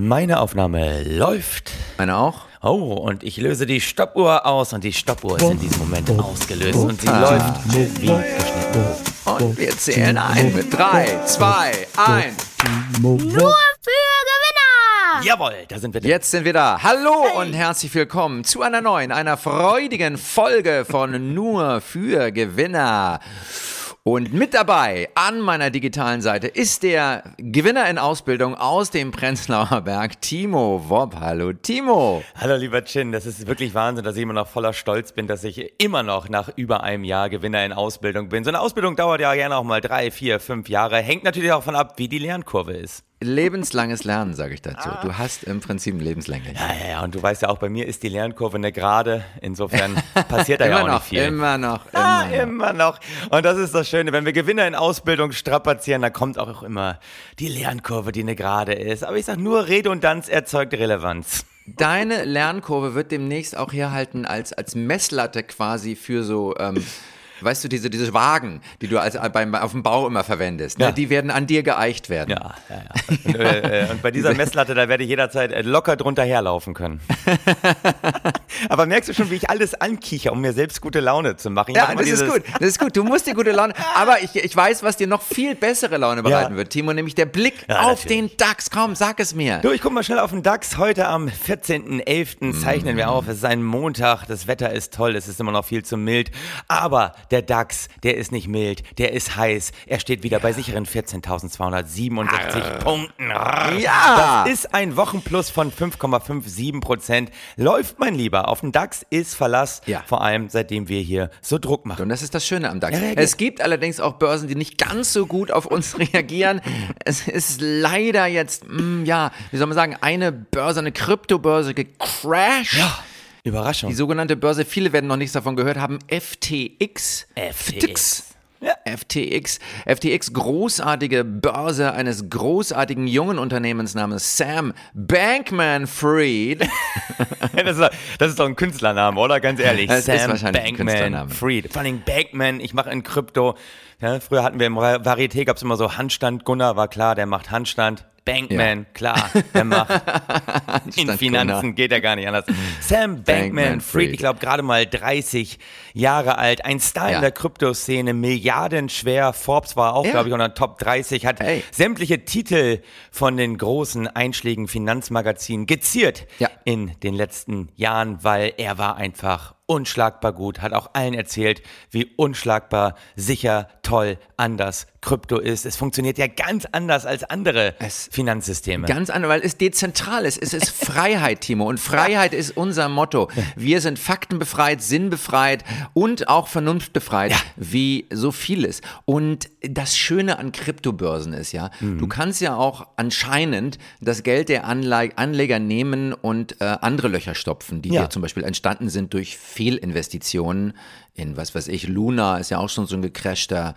Meine Aufnahme läuft. Meine auch? Oh, und ich löse die Stoppuhr aus und die Stoppuhr ist in diesem Moment ausgelöst und sie Ah. läuft wie geschnitten. Und wir zählen ein mit drei, zwei, eins. Nur für Gewinner! Jawohl, da sind wir. Jetzt sind wir da. Hallo und herzlich willkommen zu einer neuen, einer freudigen Folge von Nur für Gewinner. Und mit dabei an meiner digitalen Seite ist der Gewinner in Ausbildung aus dem Prenzlauer Berg, Timo Wob. Hallo Timo. Hallo lieber Chin, das ist wirklich Wahnsinn, dass ich immer noch voller Stolz bin, dass ich immer noch nach über einem Jahr Gewinner in Ausbildung bin. So eine Ausbildung dauert ja gerne auch mal drei, vier, fünf Jahre. Hängt natürlich auch davon ab, wie die Lernkurve ist. Lebenslanges Lernen, sage ich dazu. Du hast im Prinzip ein lebenslängliches. Ja, ja, ja, und du weißt ja auch, bei mir ist die Lernkurve eine Gerade. Insofern passiert da ja auch noch, nicht viel. immer noch, immer Ah, noch. immer noch. Und das ist das Schöne, wenn wir Gewinner in Ausbildung strapazieren, dann kommt auch immer die Lernkurve, die eine Gerade ist. Aber ich sag nur, Redundanz erzeugt Relevanz. Deine Lernkurve wird demnächst auch herhalten als, als Messlatte quasi für so, ähm, weißt du, diese, diese Wagen, die du als, beim, auf dem Bau immer verwendest. Ne? Ja. Die werden an dir geeicht werden. Ja, ja, ja. Und, äh, äh, und bei dieser Messlatte, da werde ich jederzeit äh, locker drunter herlaufen können. Aber merkst du schon, wie ich alles ankicher, um mir selbst gute Laune zu machen? Ich Ja, das ist gut. Das ist gut. Du musst dir gute Laune. Aber ich, ich weiß, was dir noch viel bessere Laune bereiten Ja. wird, Timo, nämlich der Blick Ja, auf natürlich. den DAX. Komm, sag es mir. Du, ich guck mal schnell auf den DAX. Heute am 14.11. zeichnen wir auf. Es ist ein Montag. Das Wetter ist toll. Es ist immer noch viel zu mild. Aber der DAX, der ist nicht mild. Der ist heiß. Er steht wieder bei sicheren 14.267 Punkten. Ja. Das ist ein Wochenplus von 5,57 Prozent. Läuft, mein Lieber. Auf den DAX ist Verlass. Ja. Vor allem, seitdem wir hier so Druck machen. Und das ist das Schöne am DAX. Ja, es gibt allerdings auch Börsen, die nicht ganz so gut auf uns reagieren. es ist leider jetzt, mm, ja, wie soll man sagen, eine Börse, eine Kryptobörse gecrashed. Überraschung. Die sogenannte Börse, viele werden noch nichts davon gehört haben, FTX. FTX. Ja. FTX. FTX, großartige Börse eines großartigen jungen Unternehmens namens Sam Bankman-Fried. das, ist, das ist doch ein Künstlername, oder? Ganz ehrlich. Das ist wahrscheinlich ein Bankman Künstlername. Fried. Vor allem Bankman, ich mache in Krypto. Ja, früher hatten wir im Var- Varieté, gab es immer so Handstand. Gunnar war klar, der macht Handstand. Bankman, klar, der macht in Finanzen, Gunnar. geht ja gar nicht anders. Sam Bankman Bankman-Fried. Fried, ich glaube gerade mal 30 Jahre alt, ein Star Ja. in der Kryptoszene, milliardenschwer. Forbes war auch, Ja. glaube ich, unter Top 30, hat Ey. sämtliche Titel von den großen einschlägigen Finanzmagazinen geziert Ja. in den letzten Jahren, weil er war einfach unschlagbar gut, hat auch allen erzählt, wie unschlagbar, sicher, toll, anders Krypto ist. Es funktioniert ja ganz anders als andere Es- Finanzsysteme. Ganz anders, weil es dezentral ist. Es ist Freiheit, Timo. Und Freiheit ist unser Motto. Wir sind faktenbefreit, sinnbefreit und auch vernunftbefreit, wie so vieles. Und das Schöne an Kryptobörsen ist ja, du kannst ja auch anscheinend das Geld der Anle Anleger nehmen und äh, andere Löcher stopfen, die Ja. hier zum Beispiel entstanden sind durch Fehlinvestitionen in, was weiß ich, Luna ist ja auch schon so ein gecrashter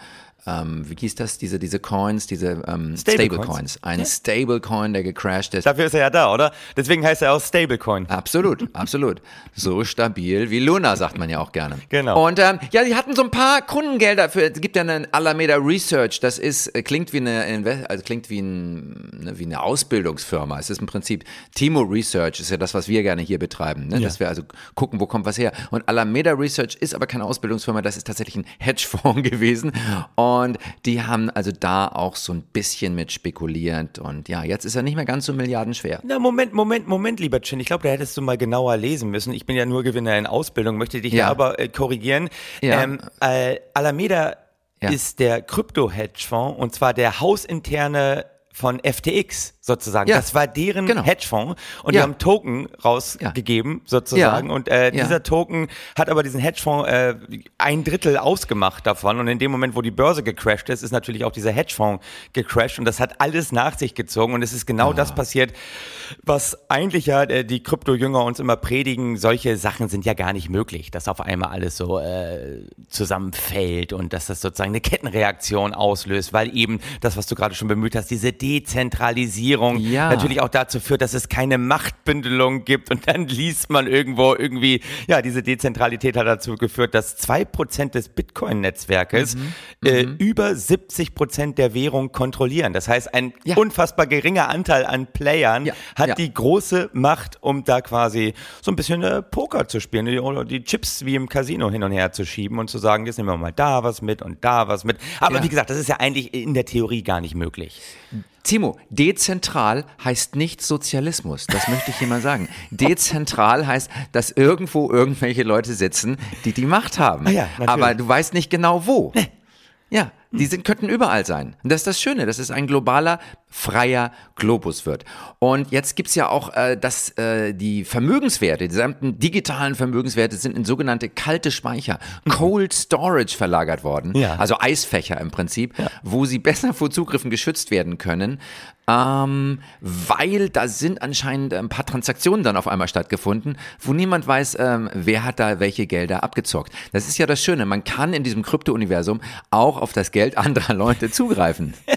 ähm, wie hieß das, diese, diese Coins, diese ähm, Stablecoins. Stablecoins. Ein Stablecoin, der gecrashed ist. Dafür ist er ja da, oder? Deswegen heißt er auch Stablecoin. Absolut, absolut. So stabil wie Luna, sagt man ja auch gerne. Genau. Und ähm, ja, die hatten so ein paar Kundengelder für, es gibt ja eine Alameda Research, das ist, äh, klingt wie eine, also klingt wie, ein, ne, wie eine Ausbildungsfirma. Es ist im Prinzip, Timo Research ist ja das, was wir gerne hier betreiben, ne? dass wir also gucken, wo kommt was her. Und Alameda Research ist aber keine Ausbildungsfirma, das ist tatsächlich ein Hedgefonds gewesen. Und die haben also da auch so ein bisschen mit spekuliert. Und ja, jetzt ist er nicht mehr ganz so milliardenschwer. Na, Moment, Moment, Moment, lieber Chin. Ich glaube, da hättest du mal genauer lesen müssen. Ich bin ja nur Gewinner in Ausbildung, möchte dich ja, Ja. aber äh, korrigieren. Ja. Ähm, äh, Alameda Ja. ist der Krypto-Hedgefonds und zwar der hausinterne von FTX sozusagen. Ja. Das war deren Genau. Hedgefonds und die Ja. haben Token rausgegeben sozusagen Ja. und äh, dieser Token hat aber diesen Hedgefonds äh, ein Drittel ausgemacht davon und in dem Moment, wo die Börse gecrashed ist, ist natürlich auch dieser Hedgefonds gecrashed und das hat alles nach sich gezogen und es ist genau Ah. das passiert, was eigentlich ja äh, die Krypto-Jünger uns immer predigen, solche Sachen sind ja gar nicht möglich, dass auf einmal alles so äh, zusammenfällt und dass das sozusagen eine Kettenreaktion auslöst, weil eben das, was du gerade schon bemüht hast, diese Dezentralisierung Dezentralisierung Ja. natürlich auch dazu führt, dass es keine Machtbündelung gibt und dann liest man irgendwo irgendwie, ja, diese Dezentralität hat dazu geführt, dass zwei Prozent des Bitcoin-Netzwerkes Mhm. äh, über 70 Prozent der Währung kontrollieren. Das heißt, ein Ja. unfassbar geringer Anteil an Playern Ja. hat die große Macht, um da quasi so ein bisschen äh, Poker zu spielen die- oder die Chips wie im Casino hin und her zu schieben und zu sagen, jetzt nehmen wir mal da was mit und da was mit. Aber wie gesagt, das ist ja eigentlich in der Theorie gar nicht möglich. Timo, dezentral heißt nicht Sozialismus. Das möchte ich hier mal sagen. Dezentral heißt, dass irgendwo irgendwelche Leute sitzen, die die Macht haben. Ah ja. Aber du weißt nicht genau wo. Ja, die sind, könnten überall sein. Und das ist das Schöne, dass es ein globaler, freier Globus wird. Und jetzt gibt's ja auch, äh, dass äh, die Vermögenswerte, die gesamten digitalen Vermögenswerte sind in sogenannte kalte Speicher, Cold Storage verlagert worden. Ja. Also Eisfächer im Prinzip, wo sie besser vor Zugriffen geschützt werden können. Ähm, weil da sind anscheinend ein paar Transaktionen dann auf einmal stattgefunden, wo niemand weiß, ähm, wer hat da welche Gelder abgezockt. Das ist ja das Schöne, man kann in diesem Krypto-Universum auch auf das Geld anderer Leute zugreifen.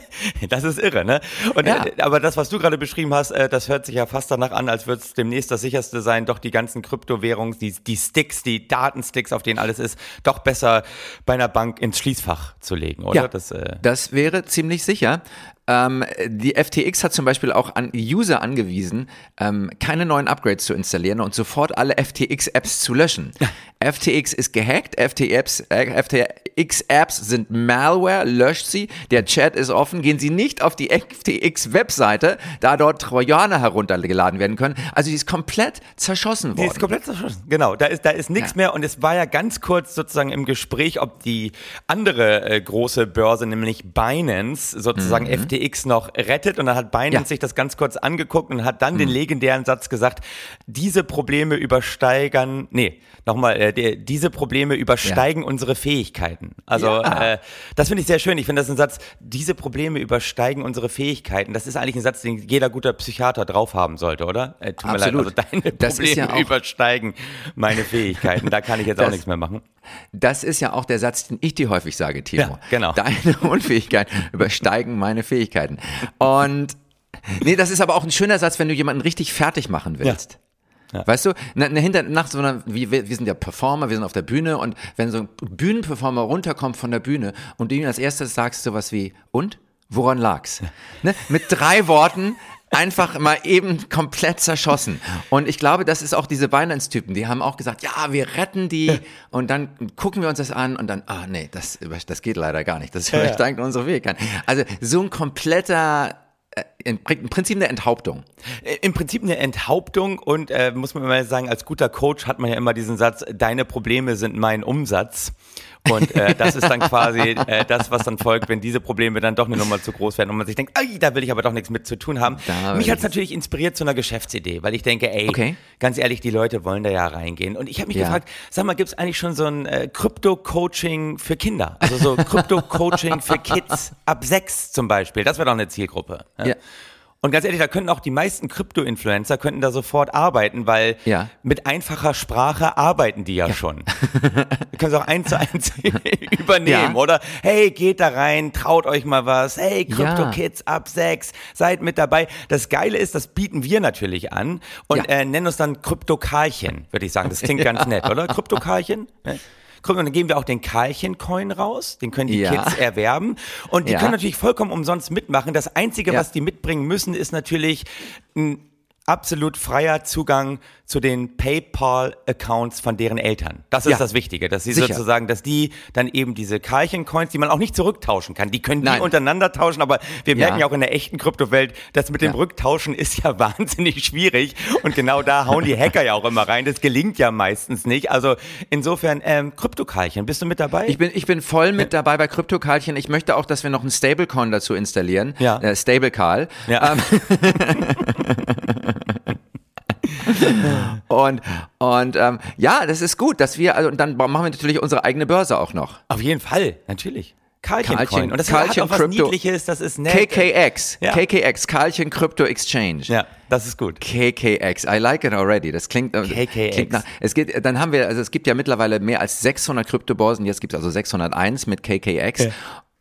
Das ist irre, ne? Und, Ja. äh, aber das, was du gerade beschrieben hast, äh, das hört sich ja fast danach an, als würde es demnächst das sicherste sein, doch die ganzen Kryptowährungen, die, die Sticks, die Datensticks, auf denen alles ist, doch besser bei einer Bank ins Schließfach zu legen, oder? Ja, Das, äh, das wäre ziemlich sicher. Ähm, die FTX hat zum Beispiel auch an User angewiesen, ähm, keine neuen Upgrades zu installieren und sofort alle FTX-Apps zu löschen. FTX ist gehackt, FTX, äh, FTX-Apps sind Malware, löscht sie, der Chat ist offen, gehen Sie nicht auf die FTX-Webseite, da dort Trojaner heruntergeladen werden können. Also die ist komplett zerschossen Die worden. ist komplett zerschossen. Genau, da ist, da ist nichts Ja. mehr und es war ja ganz kurz sozusagen im Gespräch, ob die andere äh, große Börse, nämlich Binance, sozusagen FTX noch rettet und dann hat Binance Mhm. Ja. sich das ganz kurz angeguckt und hat dann den legendären Satz gesagt, diese Probleme übersteigern, nee, nochmal, äh, diese Probleme übersteigen unsere Fähigkeiten. Also Ja. äh, das finde ich sehr schön. Ich finde das ein Satz, diese Probleme übersteigen unsere Fähigkeiten. Das ist eigentlich ein Satz, den jeder guter Psychiater drauf haben sollte, oder? Äh, tut Absolut. mir leid, also deine Das ja Probleme auch- übersteigen meine Fähigkeiten. Da kann ich jetzt auch Das- nichts mehr machen. Das ist ja auch der Satz, den ich dir häufig sage, Timo. Ja, genau. Deine Unfähigkeiten übersteigen meine Fähigkeiten. Und nee, das ist aber auch ein schöner Satz, wenn du jemanden richtig fertig machen willst. Ja. Weißt du, na, na, hinter, nach so einer, wir, wir sind ja Performer, wir sind auf der Bühne und wenn so ein Bühnenperformer runterkommt von der Bühne und du ihm als erstes sagst sowas wie, und? Woran lag's? Ne? Mit drei Worten einfach mal eben komplett zerschossen. Und ich glaube, das ist auch diese Binance-Typen, die haben auch gesagt, ja, wir retten die und dann gucken wir uns das an und dann, ah nee, das, das geht leider gar nicht, das ja. übersteigt unsere Fähigkeiten. Also so ein kompletter, äh, im im Prinzip eine Enthauptung. Äh, Im Prinzip eine Enthauptung und äh, muss man immer sagen, als guter Coach hat man ja immer diesen Satz, deine Probleme sind mein Umsatz. Und äh, das ist dann quasi äh, das, was dann folgt, wenn diese Probleme dann doch eine Nummer zu groß werden und man sich denkt, Ai, da will ich aber doch nichts mit zu tun haben. Da Mich hat es natürlich inspiriert zu einer Geschäftsidee, weil ich denke, ey, Okay. ganz ehrlich, die Leute wollen da ja reingehen. Und ich habe mich Ja. gefragt, sag mal, gibt es eigentlich schon so ein äh, Krypto-Coaching für Kinder? Also so Krypto-Coaching für Kids ab sechs zum Beispiel. Das wäre doch eine Zielgruppe. Ja. Und ganz ehrlich, da könnten auch die meisten Krypto-Influencer könnten da sofort arbeiten, weil Ja. mit einfacher Sprache arbeiten die ja, schon. Die können es auch eins zu eins übernehmen, Ja. oder? Hey, geht da rein, traut euch mal was. Hey, Ja. Krypto-Kids ab sechs, seid mit dabei. Das Geile ist, das bieten wir natürlich an und Ja. äh, nennen uns dann Krypto-Karlchen, würde ich sagen. Das klingt ganz nett, oder? Krypto-Karlchen? Ne? Guck mal, dann geben wir auch den Karlchen-Coin raus, den können die Ja. Kids erwerben und die Ja. können natürlich vollkommen umsonst mitmachen. Das Einzige, was die mitbringen müssen, ist natürlich ein absolut freier Zugang zu den PayPal-Accounts von deren Eltern. Das ist Ja. das Wichtige, dass sie Sicher. sozusagen, dass die dann eben diese Karlchen-Coins, die man auch nicht zurücktauschen kann, die können die Nein. untereinander tauschen, aber wir merken ja auch in der echten Kryptowelt, das mit dem Ja. Rücktauschen ist ja wahnsinnig schwierig und genau da hauen die Hacker ja auch immer rein. Das gelingt ja meistens nicht. Also insofern, ähm, Krypto-Karlchen, bist du mit dabei? Ich bin, ich bin voll mit dabei bei Kryptokarlchen. Ich möchte auch, dass wir noch einen Stablecoin dazu installieren. Ja. Äh, Stable Karl. ja. Und, und ähm, ja, das ist gut, dass wir, also und dann machen wir natürlich unsere eigene Börse auch noch. Auf jeden Fall, natürlich. Karlchen, Karlchen- Coin. Und das Karlchen hat auch was Crypto- Niedliches, das ist nett. KKX. Ja. KKX, Karlchen Crypto Exchange. Ja, das ist gut. KKX, I like it already. Das klingt, äh, KKX. klingt nach, es geht, dann haben wir, also es gibt ja mittlerweile mehr als 600 Kryptobörsen, jetzt gibt es also 601 mit KKX.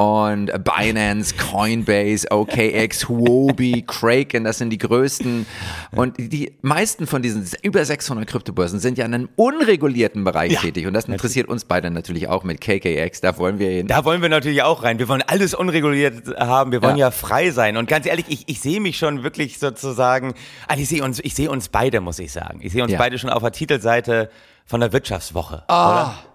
Und Binance, Coinbase, OKX, Huobi, Kraken, das sind die größten. Und die meisten von diesen über 600 Kryptobörsen sind ja in einem unregulierten Bereich Ja. tätig. Und das interessiert uns beide natürlich auch mit KKX. Da wollen wir hin. Da wollen wir natürlich auch rein. Wir wollen alles unreguliert haben. Wir wollen Ja. ja, frei sein. Und ganz ehrlich, ich, ich sehe mich schon wirklich sozusagen, also ich sehe uns, ich sehe uns beide, muss ich sagen. Ich sehe uns Ja. beide schon auf der Titelseite von der Wirtschaftswoche.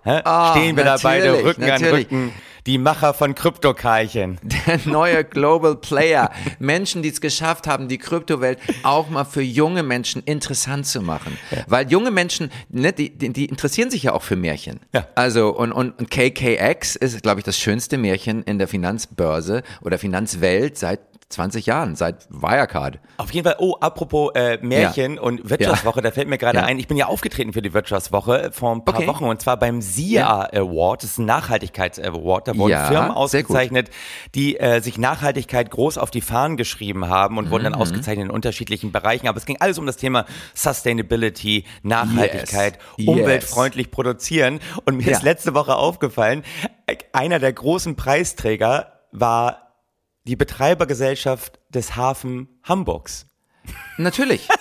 Hä? ah, Stehen wir da beide Rücken natürlich. an Rücken. Die Macher von Kryptokarchen. der neue Global Player. Menschen, die es geschafft haben, die Kryptowelt auch mal für junge Menschen interessant zu machen. Weil junge Menschen, ne, die, die, die interessieren sich ja auch für Märchen. Ja. Also, und, und, und KKX ist, glaube ich, das schönste Märchen in der Finanzbörse oder Finanzwelt seit 20 Jahren, seit Wirecard. Auf jeden Fall, oh, apropos äh, Märchen und Wirtschaftswoche, da fällt mir gerade Ja. ein, ich bin ja aufgetreten für die Wirtschaftswoche vor ein paar Okay. Wochen und zwar beim SIA Award, das ist ein Nachhaltigkeits-Award, da wurden Ja, Firmen ausgezeichnet, die äh, sich Nachhaltigkeit groß auf die Fahnen geschrieben haben und wurden dann Mhm. ausgezeichnet in unterschiedlichen Bereichen, aber es ging alles um das Thema Sustainability, Nachhaltigkeit, Yes. umweltfreundlich produzieren und mir Ja. ist letzte Woche aufgefallen, äh, einer der großen Preisträger war die Betreibergesellschaft des Hafen Hamburgs. Natürlich.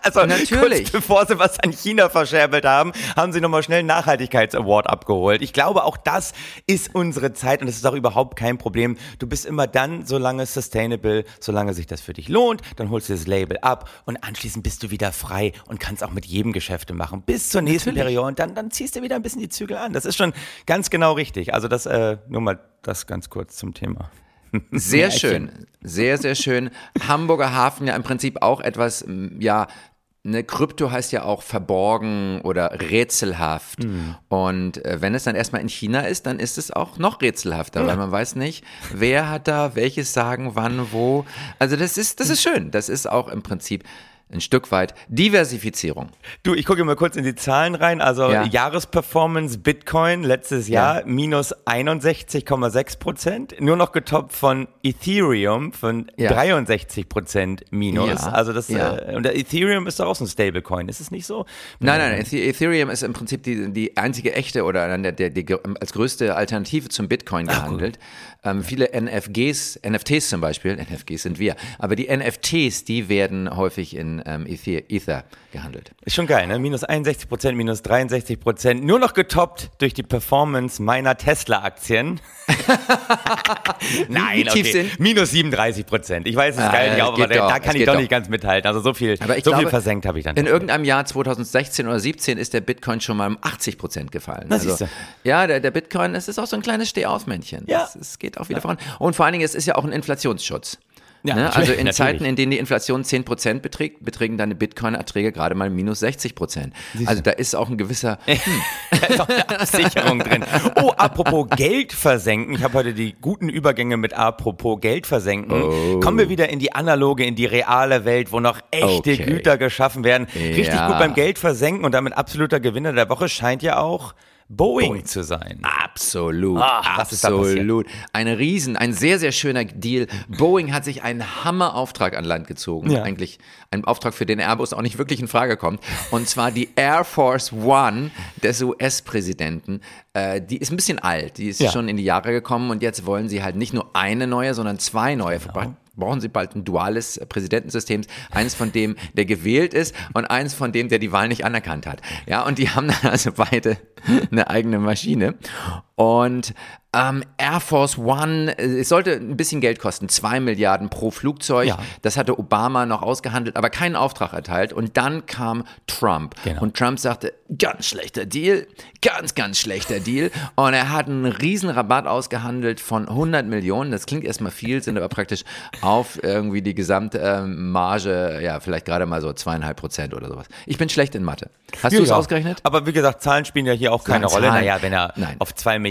Also Natürlich. kurz bevor sie was an China verscherbelt haben, haben sie nochmal schnell einen Nachhaltigkeits-Award abgeholt. Ich glaube, auch das ist unsere Zeit und das ist auch überhaupt kein Problem. Du bist immer dann, solange sustainable, solange sich das für dich lohnt, dann holst du das Label ab und anschließend bist du wieder frei und kannst auch mit jedem Geschäfte machen. Bis zur nächsten Natürlich. Periode und dann, dann ziehst du wieder ein bisschen die Zügel an. Das ist schon ganz genau richtig. Also das, äh, nur mal das ganz kurz zum Thema. Sehr schön, sehr, sehr schön. Hamburger Hafen ja im Prinzip auch etwas, ja, ne, Krypto heißt ja auch verborgen oder rätselhaft. Mhm. Und äh, wenn es dann erstmal in China ist, dann ist es auch noch rätselhafter, weil man weiß nicht, wer hat da welches Sagen, wann, wo. Also das ist, das ist schön. Das ist auch im Prinzip ein Stück weit Diversifizierung. Du, ich gucke mal kurz in die Zahlen rein. Also Ja. Jahresperformance Bitcoin letztes Jahr minus 61,6 Prozent. Nur noch getoppt von Ethereum von Ja. 63 Prozent minus. Ja. Also das, Ja. äh, und der Ethereum ist doch auch so ein Stablecoin, ist es nicht so? Nein, nein, Ethe- Ethereum ist im Prinzip die, die einzige echte oder der, der, die, als größte Alternative zum Bitcoin gehandelt. Ähm, viele NFGs, NFTs zum Beispiel, NFGs sind wir, aber die NFTs, die werden häufig in ähm, Ether, Ether gehandelt. Ist schon geil, ne? Minus 61 Prozent, minus 63 Prozent. Nur noch getoppt durch die Performance meiner Tesla-Aktien. Nein, okay. sind- Minus 37 Prozent. Ich weiß es Ah, geil nicht, aber da, da kann ich doch doch. nicht ganz mithalten. Also so viel, Aber ich so glaube, viel versenkt habe ich dann. In doch. irgendeinem Jahr 2016 oder 17 ist der Bitcoin schon mal um 80 Prozent gefallen. Also, Na, siehste. ja, der, der Bitcoin, es ist auch so ein kleines Stehaufmännchen. Ja. Es, es geht auch wieder voran. Und vor allen Dingen, es ist ja auch ein Inflationsschutz. Ja, ne? Also natürlich, in Zeiten, natürlich. in denen die Inflation 10% beträgt, beträgen deine Bitcoin-Erträge gerade mal minus 60%. Also da ist auch ein gewisser, Da ist auch eine Absicherung drin. Oh, apropos Geld versenken. Ich habe heute die guten Übergänge mit apropos Geld versenken. Oh. Kommen wir wieder in die analoge, in die reale Welt, wo noch echte Okay. Güter geschaffen werden. Richtig Ja. gut beim Geld versenken und damit absoluter Gewinner der Woche scheint ja auch Boeing, zu sein. Absolut, passiert? absolut. Ein Riesen, ein sehr, sehr schöner Deal. Boeing hat sich einen Hammerauftrag an Land gezogen. Ja. Eigentlich ein Auftrag, für den Airbus auch nicht wirklich in Frage kommt. Und zwar die Air Force One des US-Präsidenten. Äh, die ist ein bisschen alt, die ist Ja. schon in die Jahre gekommen und jetzt wollen sie halt nicht nur eine neue, sondern zwei neue. Genau. Brauchen sie bald ein duales Präsidentensystem, eins von dem, der gewählt ist und eins von dem, der die Wahl nicht anerkannt hat. Ja, und die haben dann also beide eine eigene Maschine. Und ähm, Air Force One, äh, es sollte ein bisschen Geld kosten, zwei Milliarden pro Flugzeug. Ja. Das hatte Obama noch ausgehandelt, aber keinen Auftrag erteilt. Und dann kam Trump. Genau. Und Trump sagte, ganz schlechter Deal, ganz, ganz schlechter Deal. Und er hat einen riesen Rabatt ausgehandelt von 100 Millionen. Das klingt erstmal viel, sind aber praktisch auf irgendwie die gesamte ähm, Marge, ja, vielleicht gerade mal so zweieinhalb Prozent oder sowas. Ich bin schlecht in Mathe. Hast du es Ja, ja. ausgerechnet? Aber wie gesagt, Zahlen spielen ja hier auch keine Zahlen, Rolle. Naja, wenn er Nein. auf zwei Milliarden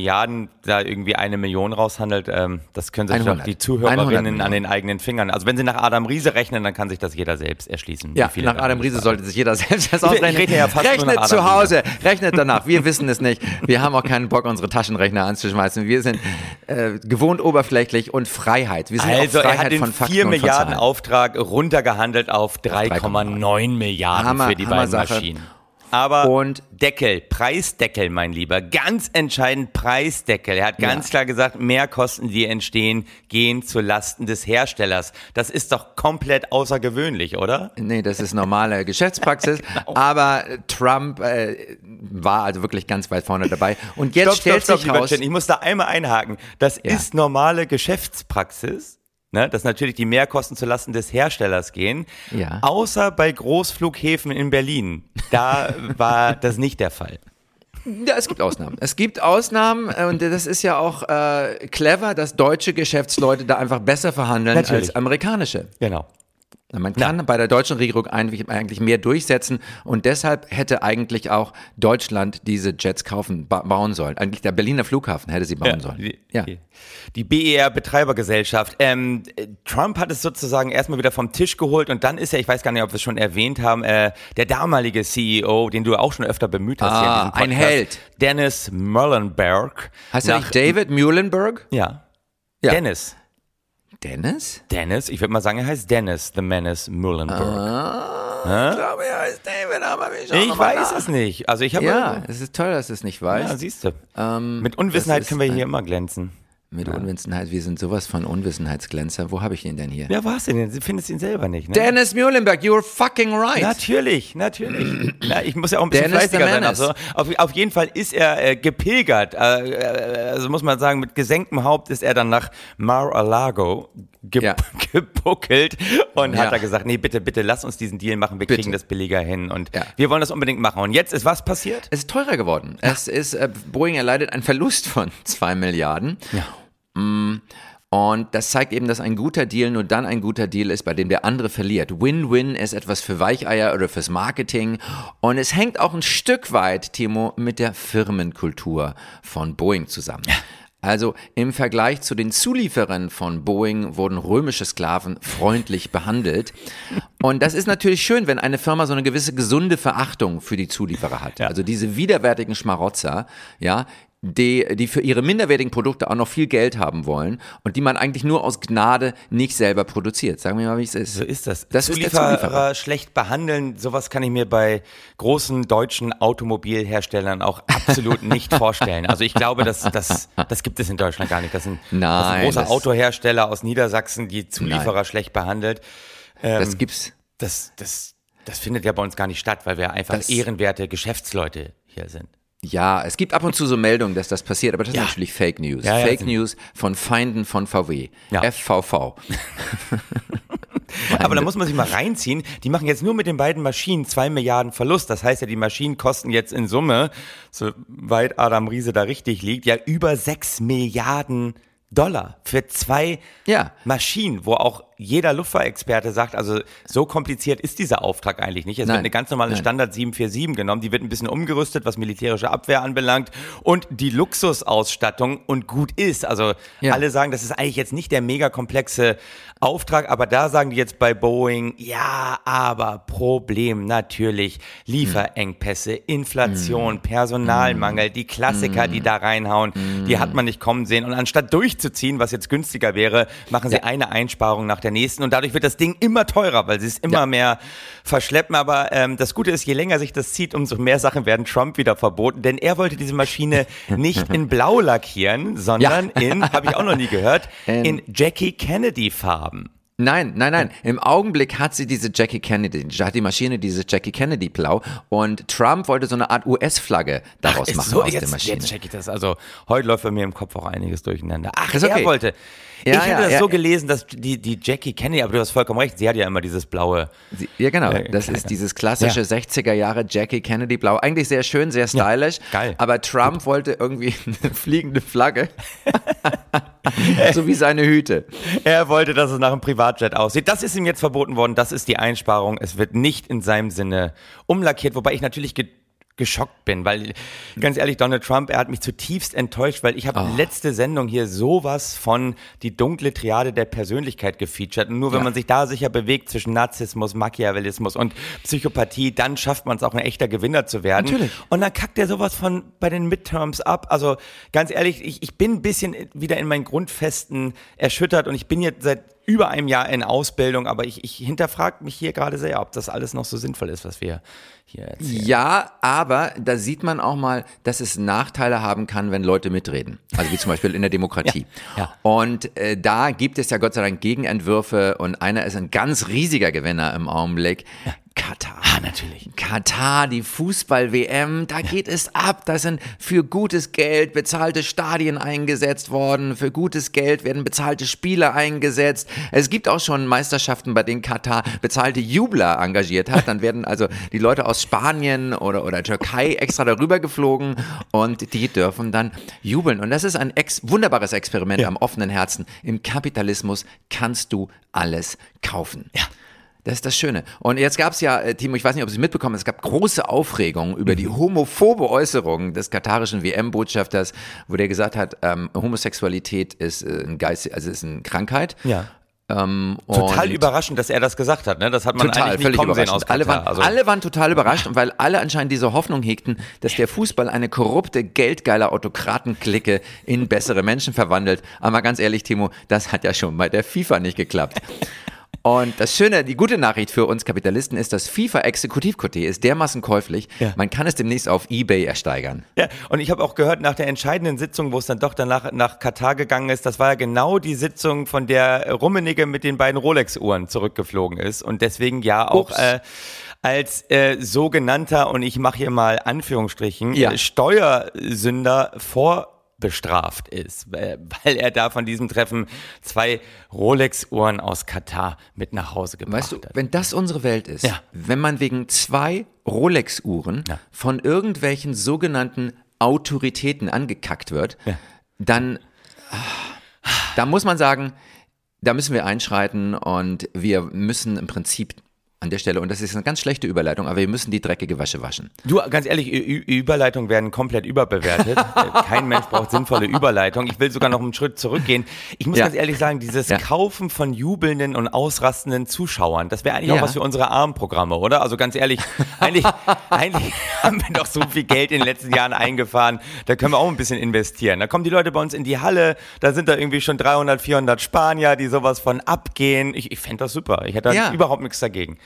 da irgendwie eine Million raushandelt, ähm, das können sich doch 100. die 100 Zuhörerinnen an den eigenen Fingern. Also wenn sie nach Adam Riese rechnen, dann kann sich das jeder selbst erschließen. Ja, nach Adam es Riese sollte sich jeder selbst das ausrechnen. ja rechnet zu Hause, rechnet danach. Wir wissen es nicht. Wir haben auch keinen Bock, unsere Taschenrechner anzuschmeißen. Wir sind äh, gewohnt oberflächlich und Freiheit. Wir sind Also auch er Freiheit hat den von Fakten 4 und von Milliarden. Auftrag runtergehandelt auf 3,9 Milliarden Hammer- für die beiden. Maschinen. Aber Und- Deckel, Preisdeckel, mein Lieber, ganz entscheidend Preisdeckel. Er hat ganz Ja. klar gesagt, Mehrkosten, die entstehen, gehen zu Lasten des Herstellers. Das ist doch komplett außergewöhnlich, oder? Nee, das ist normale Geschäftspraxis. Genau. Aber Trump äh, war also wirklich ganz weit vorne dabei. Und jetzt stellt sich lieber raus, Jen, Ich muss da einmal einhaken. Das Ja. ist normale Geschäftspraxis. Ne, dass natürlich die Mehrkosten zu Lasten des Herstellers gehen. Ja. Außer bei Großflughäfen in Berlin. Da war das nicht der Fall. Ja, es gibt Ausnahmen. Es gibt Ausnahmen äh, und das ist ja auch äh, clever, dass deutsche Geschäftsleute da einfach besser verhandeln Natürlich. als amerikanische. Genau. Man kann bei der deutschen Regierung eigentlich, mehr durchsetzen und deshalb hätte eigentlich auch Deutschland diese Jets kaufen, ba bauen sollen. Eigentlich der Berliner Flughafen hätte sie bauen sollen. Die, Ja. die, BER Betreibergesellschaft. Ähm, äh, Trump hat es sozusagen erstmal wieder vom Tisch geholt und dann ist er, ich weiß gar nicht, ob wir es schon erwähnt haben, äh, der damalige CEO, den du auch schon öfter bemüht hast. Ah, diesem ein Podcast, Held. Dennis Muhlenberg. Heißt er nicht David Muhlenberg? Ja. Ja. Dennis. Dennis? Dennis, ich würde mal sagen, er heißt Dennis the Menace Muhlenberg. Ich glaube, er heißt David, aber wir schauen ich weiß nach. es nicht. Also ich habe Ja, es ist toll, dass du es nicht weißt. ja, siehst du. Ähm, Mit Unwissenheit können wir hier immer glänzen. Mit Unwissenheit, wir sind sowas von Unwissenheitsglänzer. Wo habe ich ihn denn hier? Ja, wo hast du den? Du findest ihn selber nicht, ne? Dennis Muhlenberg, you're fucking right. Natürlich, natürlich. Na, ich muss ja auch ein bisschen Dennis fleißiger sein. Also, auf, auf jeden Fall ist er äh, gepilgert. Äh, äh, also muss man sagen, mit gesenktem Haupt ist er dann nach Mar-a-Lago ge Ja. gebuckelt und Ja. hat da gesagt, nee, bitte, bitte, lass uns diesen Deal machen. Wir Bitte. kriegen das billiger hin und Ja. wir wollen das unbedingt machen. Und jetzt ist was passiert? Es ist teurer geworden. Es ist, äh, Boeing erleidet einen Verlust von zwei Milliarden. Mm, Und das zeigt eben, dass ein guter Deal nur dann ein guter Deal ist, bei dem der andere verliert. Win-Win ist etwas für Weicheier oder fürs Marketing. Und es hängt auch ein Stück weit, Timo, mit der Firmenkultur von Boeing zusammen. Also im Vergleich zu den Zulieferern von Boeing wurden römische Sklaven freundlich behandelt. Und das ist natürlich schön, wenn eine Firma so eine gewisse gesunde Verachtung für die Zulieferer hat. Also diese widerwärtigen Schmarotzer, ja, die, die für ihre minderwertigen Produkte auch noch viel Geld haben wollen und die man eigentlich nur aus Gnade nicht selber produziert. Sagen wir mal, wie es ist. So ist das. Das ist der Zulieferer, Zulieferer. schlecht behandeln, sowas kann ich mir bei großen deutschen Automobilherstellern auch absolut nicht vorstellen. Also ich glaube, das, das, das gibt es in Deutschland gar nicht. Das sind, das sind Nein, große das- Autohersteller aus Niedersachsen, die Zulieferer Nein. schlecht behandelt. Das gibt's. Das, das, das findet ja bei uns gar nicht statt, weil wir einfach ehrenwerte Geschäftsleute hier sind. Ja, es gibt ab und zu so Meldungen, dass das passiert, aber das Ja. ist natürlich Fake News. Ja, ja, Fake News von Feinden von VW. FVV. Aber da muss man sich mal reinziehen. Die machen jetzt nur mit den beiden Maschinen zwei Milliarden Verlust. Das heißt ja, die Maschinen kosten jetzt in Summe, soweit Adam Riese da richtig liegt, ja über sechs Milliarden Dollar für zwei. Maschinen, wo auch jeder Luftfahrexperte sagt, also so kompliziert ist dieser Auftrag eigentlich nicht. Es Nein. wird eine ganz normale Nein. Standard 747 genommen, die wird ein bisschen umgerüstet, was militärische Abwehr anbelangt und die Luxusausstattung und gut ist. Also Ja. alle sagen, das ist eigentlich jetzt nicht der mega komplexe Auftrag, aber da sagen die jetzt bei Boeing, ja, aber Problem natürlich, Lieferengpässe, Inflation, Personalmangel, die Klassiker, die da reinhauen, die hat man nicht kommen sehen und anstatt durchzuziehen, was jetzt günstiger wäre, machen sie Ja. eine Einsparung nach der nächsten und dadurch wird das Ding immer teurer, weil sie es immer Ja. mehr verschleppen, aber ähm, das Gute ist, je länger sich das zieht, umso mehr Sachen werden Trump wieder verboten, denn er wollte diese Maschine nicht in blau lackieren, sondern in, habe ich auch noch nie gehört, in Jackie Kennedy Farben. Nein, nein, nein. Im Augenblick hat sie diese Jackie Kennedy, hat die Maschine diese Jackie Kennedy blau und Trump wollte so eine Art US-Flagge daraus Ist machen so, aus der jetzt, Maschine. jetzt check ich das. Also heute läuft bei mir im Kopf auch einiges durcheinander. Ach, er okay. wollte. Ja, ich hatte ja, das ja. so gelesen, dass die, die Jackie Kennedy, aber du hast vollkommen recht, sie hat ja immer dieses blaue. Sie- Ja, genau. Äh, Das ist dieses klassische Ja. 60er Jahre Jackie Kennedy Blau. Eigentlich sehr schön, sehr stylisch. geil. Aber Trump wollte irgendwie eine fliegende Flagge. so wie seine Hüte. Er wollte, dass es nach einem Privatjet aussieht. Das ist ihm jetzt verboten worden. Das ist die Einsparung. Es wird nicht in seinem Sinne umlackiert, wobei ich natürlich geschockt bin, weil ganz ehrlich, Donald Trump, er hat mich zutiefst enttäuscht, weil ich habe Oh. letzte Sendung hier sowas von die dunkle Triade der Persönlichkeit gefeatured. Und nur wenn Ja. man sich da sicher bewegt zwischen Narzissmus, Machiavellismus und Psychopathie, dann schafft man es auch ein echter Gewinner zu werden. Natürlich. Und dann kackt er sowas von bei den Midterms ab. Also ganz ehrlich, ich, ich bin ein bisschen wieder in meinen Grundfesten erschüttert und ich bin jetzt seit über einem Jahr in Ausbildung, aber ich, ich hinterfrage mich hier gerade sehr, ob das alles noch so sinnvoll ist, was wir hier erzählen. Ja, aber da sieht man auch mal, dass es Nachteile haben kann, wenn Leute mitreden. Also wie zum Beispiel in der Demokratie. Ja, ja. Und äh, da gibt es ja Gott sei Dank Gegenentwürfe und einer ist ein ganz riesiger Gewinner im Augenblick. Katar. Ah, natürlich. Katar, die Fußball-WM, da geht es ab. Da sind für gutes Geld bezahlte Stadien eingesetzt worden. Für gutes Geld werden bezahlte Spieler eingesetzt. Es gibt auch schon Meisterschaften, bei denen Katar bezahlte Jubler engagiert hat. Dann werden also die Leute aus Spanien oder, oder Türkei extra darüber geflogen und die dürfen dann jubeln. Und das ist ein ex wunderbares Experiment Ja. am offenen Herzen. Im Kapitalismus kannst du alles kaufen. Ja. Das ist das Schöne. Und jetzt gab es ja, äh, Timo, ich weiß nicht, ob Sie es mitbekommen haben, es gab große Aufregung über die homophobe Äußerung des katarischen WM-Botschafters, wo der gesagt hat, ähm, Homosexualität ist äh, ein Geist, also ist eine Krankheit. Ja. Ähm, Total überraschend, dass er das gesagt hat. Ne? Das hat man Total, eigentlich nicht völlig kommen sehen aus Katar. alle, waren, also, alle waren total überrascht, weil alle anscheinend diese Hoffnung hegten, dass der Fußball eine korrupte, geldgeile Autokratenklicke in bessere Menschen verwandelt. Aber ganz ehrlich, Timo, das hat ja schon bei der FIFA nicht geklappt. Und das Schöne, die gute Nachricht für uns Kapitalisten ist, das FIFA-Exekutivkoté ist dermaßen käuflich, Ja. man kann es demnächst auf Ebay ersteigern. Ja, und ich habe auch gehört, nach der entscheidenden Sitzung, wo es dann doch danach nach Katar gegangen ist, das war ja genau die Sitzung, von der Rummenigge mit den beiden Rolex-Uhren zurückgeflogen ist und deswegen ja auch äh, als äh, sogenannter, und ich mache hier mal Anführungsstrichen, Ja. äh, Steuersünder vorbestraft ist, weil er da von diesem Treffen zwei Rolex-Uhren aus Katar mit nach Hause gebracht Weißt du, hat. wenn das unsere Welt ist, Ja. wenn man wegen zwei Rolex-Uhren Ja. von irgendwelchen sogenannten Autoritäten angekackt wird, Ja. dann ah, da muss man sagen, da müssen wir einschreiten und wir müssen im Prinzip an der Stelle, und das ist eine ganz schlechte Überleitung, aber wir müssen die dreckige Wäsche waschen. Du, ganz ehrlich, Ü Überleitungen werden komplett überbewertet. Äh, Kein Mensch braucht sinnvolle Überleitung. Ich will sogar noch einen Schritt zurückgehen. Ich muss Ja. ganz ehrlich sagen, dieses Ja. Kaufen von jubelnden und ausrastenden Zuschauern, das wäre eigentlich Ja. auch was für unsere Armprogramme, oder? Also ganz ehrlich, eigentlich, eigentlich haben wir doch so viel Geld in den letzten Jahren eingefahren, da können wir auch ein bisschen investieren. Da kommen die Leute bei uns in die Halle, da sind da irgendwie schon 300, 400 Spanier, die sowas von abgehen. Ich, ich fände das super. Ich hätte da überhaupt nichts dagegen.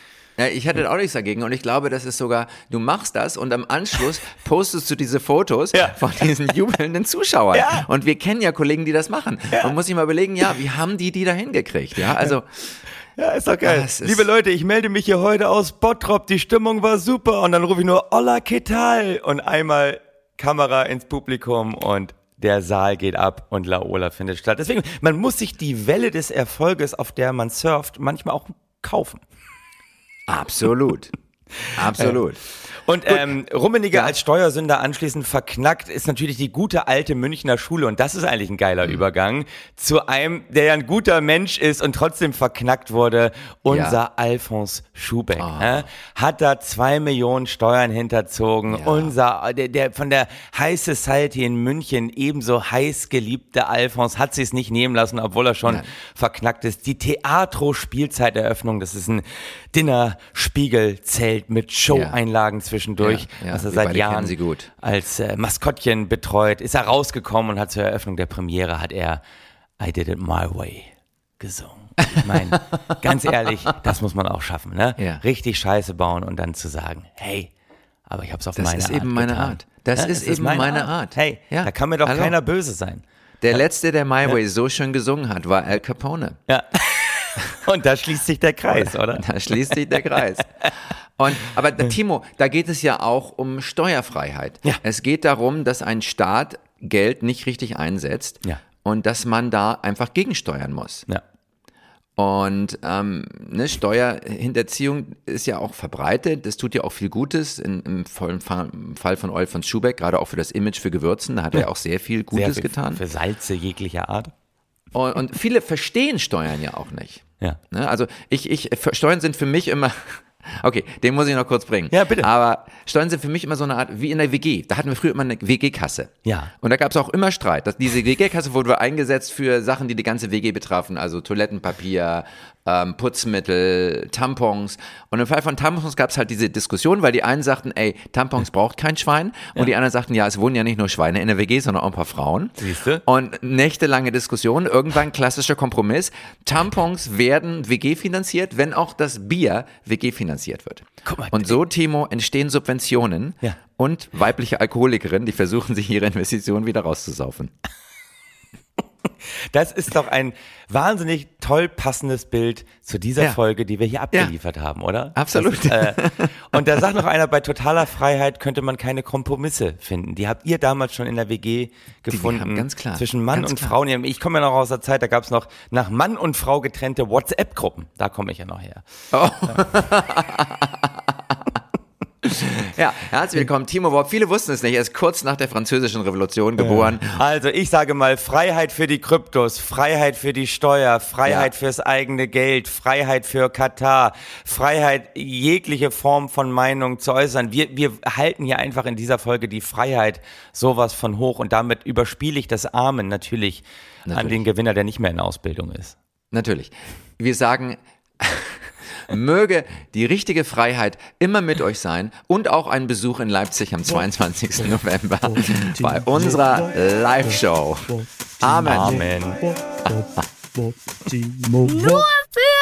Ja, ich hätte auch nichts dagegen und ich glaube, das ist sogar, du machst das und am Anschluss postest du diese Fotos Ja. von diesen jubelnden Zuschauern. Ja. Und wir kennen ja Kollegen, die das machen. Man muss sich mal überlegen, ja, wie haben die die da hingekriegt? Ja, also, Ja, ist doch geil. Ist- Liebe Leute, ich melde mich hier heute aus Bottrop. Die Stimmung war super. Und dann rufe ich nur Hola, ¿qué tal? Und einmal Kamera ins Publikum und der Saal geht ab und Laola findet statt. Deswegen, man muss sich die Welle des Erfolges, auf der man surft, manchmal auch kaufen. Absolut. Absolut. Und ähm, Rummenigge als Steuersünder anschließend verknackt ist natürlich die gute alte Münchner Schule und das ist eigentlich ein geiler Mhm. Übergang zu einem, der ja ein guter Mensch ist und trotzdem verknackt wurde. Unser Ja. Alfons Schubeck Ah. hä? hat da zwei Millionen Steuern hinterzogen. Ja. Unser, der, der von der High Society in München ebenso heiß geliebte Alfons hat sich es nicht nehmen lassen, obwohl er schon Nein. verknackt ist. Die Theatro-Spielzeiteröffnung, das ist ein Dinner-Spiegelzelt mit Show-Einlagen zwischendurch, was er seit Jahren als äh, Maskottchen betreut. Ist er rausgekommen und hat zur Eröffnung der Premiere hat er I Did It My Way gesungen. Ich meine, ganz ehrlich, das muss man auch schaffen, ne? Ja. Richtig Scheiße bauen und dann zu sagen, hey, aber ich hab's auf Das meine ist Art eben meine getan. Art. Das Ja, ist eben meine Art. Hey, Ja. da kann mir doch Hallo. keiner böse sein. Der letzte, der My Way so schön gesungen hat, war Al Capone. Ja. Und da schließt sich der Kreis, oder? Da schließt sich der Kreis. Und, aber Timo, da geht es ja auch um Steuerfreiheit. Ja. Es geht darum, dass ein Staat Geld nicht richtig einsetzt Ja. und dass man da einfach gegensteuern muss. Ja. Und ähm, ne, Steuerhinterziehung ist ja auch verbreitet. Das tut ja auch viel Gutes. In, Im Fall von Olf von Schubeck, gerade auch für das Image für Gewürzen, da hat er auch sehr viel Gutes Sehr viel getan. Für Salze jeglicher Art. Und, und viele verstehen Steuern ja auch nicht. Ja. Ne? Also ich, ich, Steuern sind für mich immer, okay, den muss ich noch kurz bringen. Ja, bitte. Aber Steuern sind für mich immer so eine Art, wie in der WG. Da hatten wir früher immer eine WG-Kasse. Ja. Und da gab es auch immer Streit. Das, diese WG-Kasse wurde eingesetzt für Sachen, die die ganze WG betrafen, also Toilettenpapier, ähm, Putzmittel, Tampons. Und im Fall von Tampons gab es halt diese Diskussion, weil die einen sagten, ey, Tampons braucht kein Schwein. Und die anderen sagten, ja, es wohnen ja nicht nur Schweine in der WG, sondern auch ein paar Frauen. Siehste? Und nächtelange Diskussion, irgendwann klassischer Kompromiss. Tampons werden WG finanziert, wenn auch das Bier WG finanziert wird. Guck mal, und so, Timo, entstehen Subventionen Ja. und weibliche Alkoholikerinnen, die versuchen, sich ihre Investitionen wieder rauszusaufen. Das ist doch ein wahnsinnig toll passendes Bild zu dieser Ja. Folge, die wir hier abgeliefert haben, oder? Absolut. Ist, äh, und da sagt noch einer, bei totaler Freiheit könnte man keine Kompromisse finden. Die habt ihr damals schon in der WG gefunden. haben ganz klar, Zwischen Mann ganz und klar. Frau. Ich komme ja noch aus der Zeit, da gab es noch nach Mann und Frau getrennte WhatsApp-Gruppen. Da komme ich ja noch her. Ja, herzlich willkommen, Timo Bob. Viele wussten es nicht. Er ist kurz nach der Französischen Revolution geboren. Also ich sage mal Freiheit für die Kryptos, Freiheit für die Steuer, Freiheit Ja. fürs eigene Geld, Freiheit für Katar, Freiheit jegliche Form von Meinung zu äußern. Wir, wir halten hier einfach in dieser Folge die Freiheit sowas von hoch und damit überspiele ich das Amen natürlich, an Natürlich. den Gewinner, der nicht mehr in Ausbildung ist. Natürlich. Wir sagen, möge die richtige Freiheit immer mit euch sein und auch ein Besuch in Leipzig am 22. November bei unserer Live-Show. Amen. Amen. Nur für